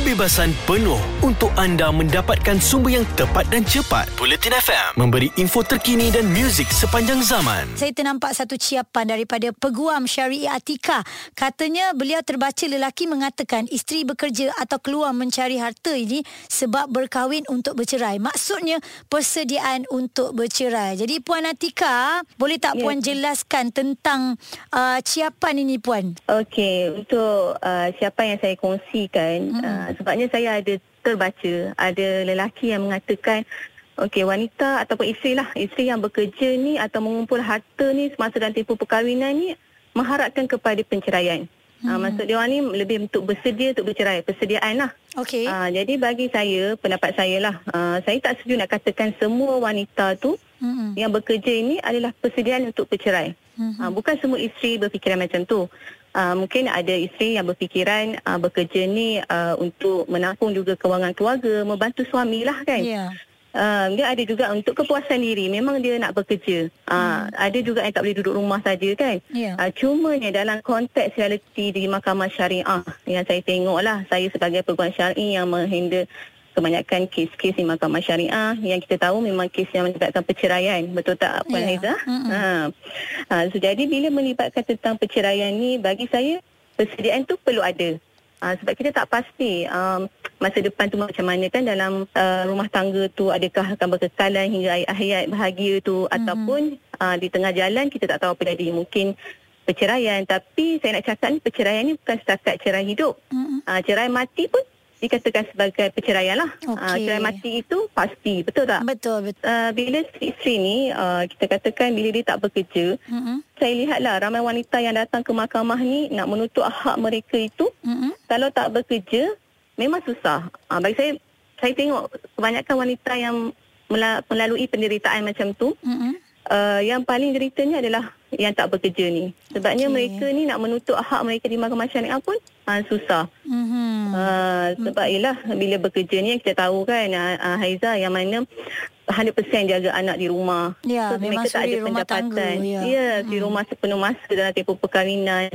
kebebasan penuh untuk anda mendapatkan sumber yang tepat dan cepat. Bulletin FM memberi info terkini dan muzik sepanjang zaman. Saya ternampak satu ciapan daripada Peguam Syari'i Atika. Katanya beliau terbaca lelaki mengatakan isteri bekerja atau keluar mencari harta ini sebab berkahwin untuk bercerai. Maksudnya persediaan untuk bercerai. Jadi Puan Atika, boleh tak Ya. Puan jelaskan tentang uh, ciapan ini Puan? Okey, untuk uh, siapa yang saya kongsikan, Mm-mm. uh, sebabnya saya ada terbaca ada lelaki yang mengatakan Okey, wanita ataupun isteri lah, isteri yang bekerja ni atau mengumpul harta ni semasa dalam tempoh perkahwinan ni mengharapkan kepada penceraian. Hmm. Uh, maksud dia orang ni lebih untuk bersedia untuk bercerai, persediaan lah. Okey. Uh, jadi bagi saya, pendapat saya lah, uh, saya tak setuju nak katakan semua wanita tu Mm-mm. yang bekerja ini adalah persediaan untuk bercerai. Mhm. Uh, bukan semua isteri berfikiran macam tu. Uh, mungkin ada isteri yang berfikiran uh, bekerja ni uh, untuk menampung juga kewangan keluarga, membantu suami lah kan. Ya. Uh, dia ada juga untuk kepuasan diri. Memang dia nak bekerja. Uh, Ada juga yang tak boleh duduk rumah saja kan. Ya. Uh, cumanya dalam konteks realiti di mahkamah syariah yang saya tengok lah. Saya sebagai peguam syari'i yang menghandle kebanyakan kes-kes di mahkamah syariah yang kita tahu memang kes yang melibatkan perceraian. Betul tak Puan Ya. Haiza? Mm-mm. Ha. Ha, so, jadi bila melibatkan tentang perceraian ni bagi saya persediaan tu perlu ada. Uh, sebab kita tak pasti um, masa depan tu macam mana kan dalam uh, rumah tangga tu adakah akan berkekalan hingga hayat bahagia tu mm-hmm. ataupun uh, di tengah jalan kita tak tahu apa jadi mungkin perceraian tapi saya nak cakap ni perceraian ni bukan setakat cerai hidup Mm-mm. uh, cerai mati pun dikatakan sebagai perceraian lah uh, Okey. cerai mati itu pasti betul tak Betul betul. uh, bila isteri ni uh, kita katakan bila dia tak bekerja Mm-mm. saya lihatlah ramai wanita yang datang ke mahkamah ni nak menuntut hak mereka itu Mm-mm. kalau tak bekerja memang susah. Ha, bagi saya saya tengok kebanyakan wanita yang mela- melalui penderitaan macam tu Mm-mm. Uh, yang paling deritanya adalah yang tak bekerja ni. Sebabnya Okey. mereka ni nak menuntut hak mereka di mahkamah syariah pun uh, susah. Mhm. Uh, sebab ialah bila bekerja ni kita tahu kan uh, uh, Haiza yang mana 100% jaga anak di rumah. Ya, memang mereka tak ada rumah pendapatan. tangga, ya. Ya, di rumah sepenuh masa dalam tempoh perkahwinan.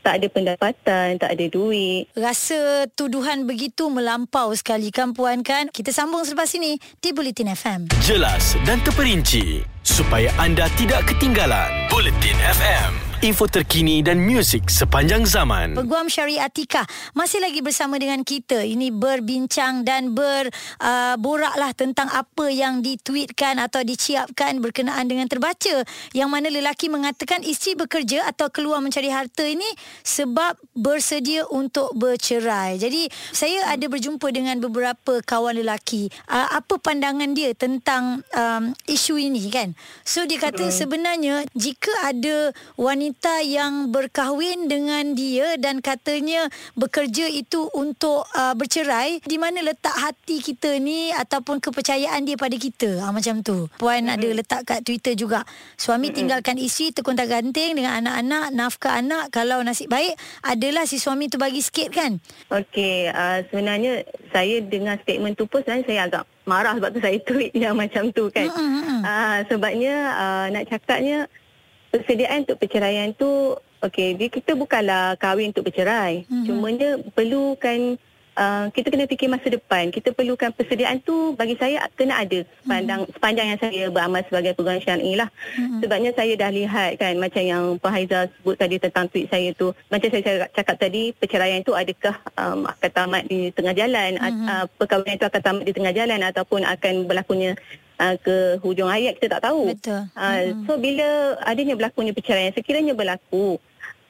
Tak ada pendapatan, tak ada duit. Rasa tuduhan begitu melampau sekali kan Puan kan? Kita sambung selepas ini di Bulletin FM. Jelas dan terperinci supaya anda tidak ketinggalan. Bulletin FM. Info terkini dan muzik sepanjang zaman. Peguam Syariah Atika masih lagi bersama dengan kita. Ini berbincang dan berboraklah uh, tentang apa yang ditweetkan atau diciapkan berkenaan dengan terbaca yang mana lelaki mengatakan isteri bekerja atau keluar mencari harta ini sebab bersedia untuk bercerai. Jadi saya ada berjumpa dengan beberapa kawan lelaki. Uh, apa pandangan dia tentang um, isu ini kan? So dia kata sebenarnya jika ada wanita yang berkahwin dengan dia dan katanya bekerja itu untuk uh, bercerai di mana letak hati kita ni ataupun kepercayaan dia pada kita? Ha, macam tu. Puan ada letak kat Twitter juga. Suami tinggalkan isteri terkontak ganting dengan anak-anak nafkah anak kalau nasib baik adalah si suami tu bagi sikit kan? Okey, uh, sebenarnya saya dengan statement tu pun sebenarnya saya agak marah sebab tu saya tweet yang macam tu kan. Mm-mm. Uh, sebabnya uh, nak cakapnya persediaan untuk perceraian tu okey, dia kita bukanlah kahwin untuk bercerai. Mhm. Cumanya perlukan Uh, kita kena fikir masa depan. Kita perlukan persediaan tu bagi saya kena ada sepanjang, sepanjang yang saya beramal sebagai peguam syar'i lah. Mhm. Sebabnya saya dah lihat kan macam yang Pak Haizal sebut tadi tentang tweet saya tu. Macam saya cakap, cakap tadi perceraian tu adakah um, akan tamat di tengah jalan. Mhm. Uh, perkahwinan itu akan tamat di tengah jalan ataupun akan berlakunya uh, ke hujung hayat kita tak tahu. Betul. Uh. So bila adanya berlakunya perceraian, sekiranya berlaku,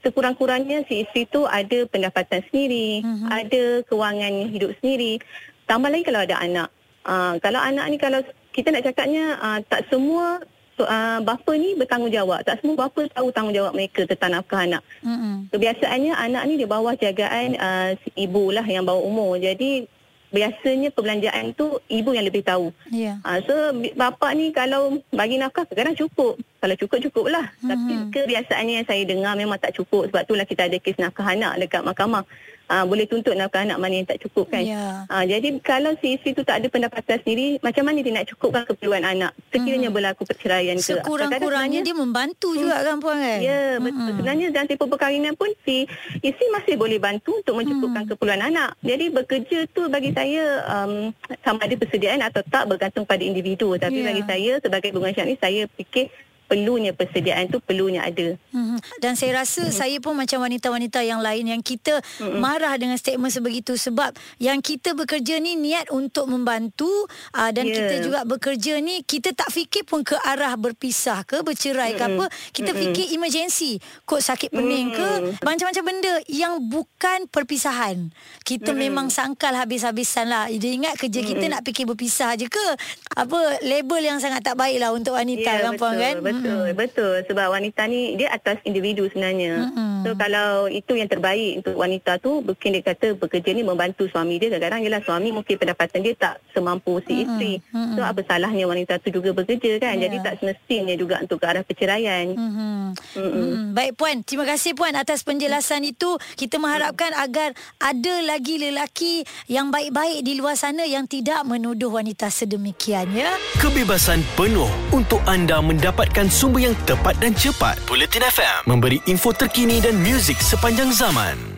sekurang-kurangnya si isteri tu ada pendapatan sendiri, Mhm. ada kewangan hidup sendiri. Tambah lagi kalau ada anak. Uh, kalau anak ni kalau kita nak cakapnya uh, tak semua so, uh, bapa ni bertanggungjawab. Tak semua bapa tahu tanggungjawab mereka tentang nafkah anak. Mm-mm. Kebiasaannya anak ni di bawah jagaan uh, si ibu lah yang bawa umur. Jadi biasanya perbelanjaan tu ibu yang lebih tahu. Ya. Ha, so bapa ni kalau bagi nafkah kadang cukup. Kalau cukup cukup lah. Mhm. Tapi kebiasaannya yang saya dengar memang tak cukup. Sebab itulah kita ada kes nafkah anak dekat mahkamah. Uh, boleh tuntut nafkah anak mana yang tak cukup kan. Ya. Uh, jadi kalau si isteri tu tak ada pendapatan sendiri, macam mana dia nak cukupkan keperluan anak? Sekiranya hmm. berlaku perceraian ke. Sekurang-kurangnya dia membantu hmm. juga kan puan kan? Ya, betul. Hmm. Sebenarnya dalam tempoh perkahwinan pun si isteri masih boleh bantu untuk mencukupkan hmm. keperluan anak. Jadi bekerja tu bagi saya um, sama ada persediaan atau tak bergantung pada individu. Tapi yeah. bagi saya sebagai bunga syariah saya fikir perlunya persediaan tu perlunya ada. Hmm. Dan saya rasa hmm. saya pun macam wanita-wanita yang lain yang kita hmm. marah dengan statement sebegitu sebab yang kita bekerja ni niat untuk membantu uh, dan yeah. kita juga bekerja ni kita tak fikir pun ke arah berpisah ke bercerai hmm. ke apa kita hmm. fikir emergency kok sakit pening hmm. ke macam-macam benda yang bukan perpisahan. Kita hmm. memang sangkal habis-habisan lah. Dia ingat kerja kita hmm. nak fikir berpisah je ke apa label yang sangat tak baik lah untuk wanita yeah, kan puan kan. Betul betul mm-hmm. betul sebab wanita ni dia atas individu sebenarnya mm-hmm. so kalau itu yang terbaik untuk wanita tu mungkin dia kata bekerja ni membantu suami dia kadang-kadang ialah suami mungkin pendapatan dia tak semampu si mm-hmm. isteri mm-hmm. so apa salahnya wanita tu juga bekerja kan yeah. jadi tak semestinya juga untuk ke arah perceraian mm-hmm. Mm-hmm. Mm-hmm. baik puan terima kasih puan atas penjelasan itu kita mengharapkan mm-hmm. agar ada lagi lelaki yang baik-baik di luar sana yang tidak menuduh wanita sedemikian ya kebebasan penuh untuk anda mendapatkan sumber yang tepat dan cepat. Bulletin FM memberi info terkini dan muzik sepanjang zaman.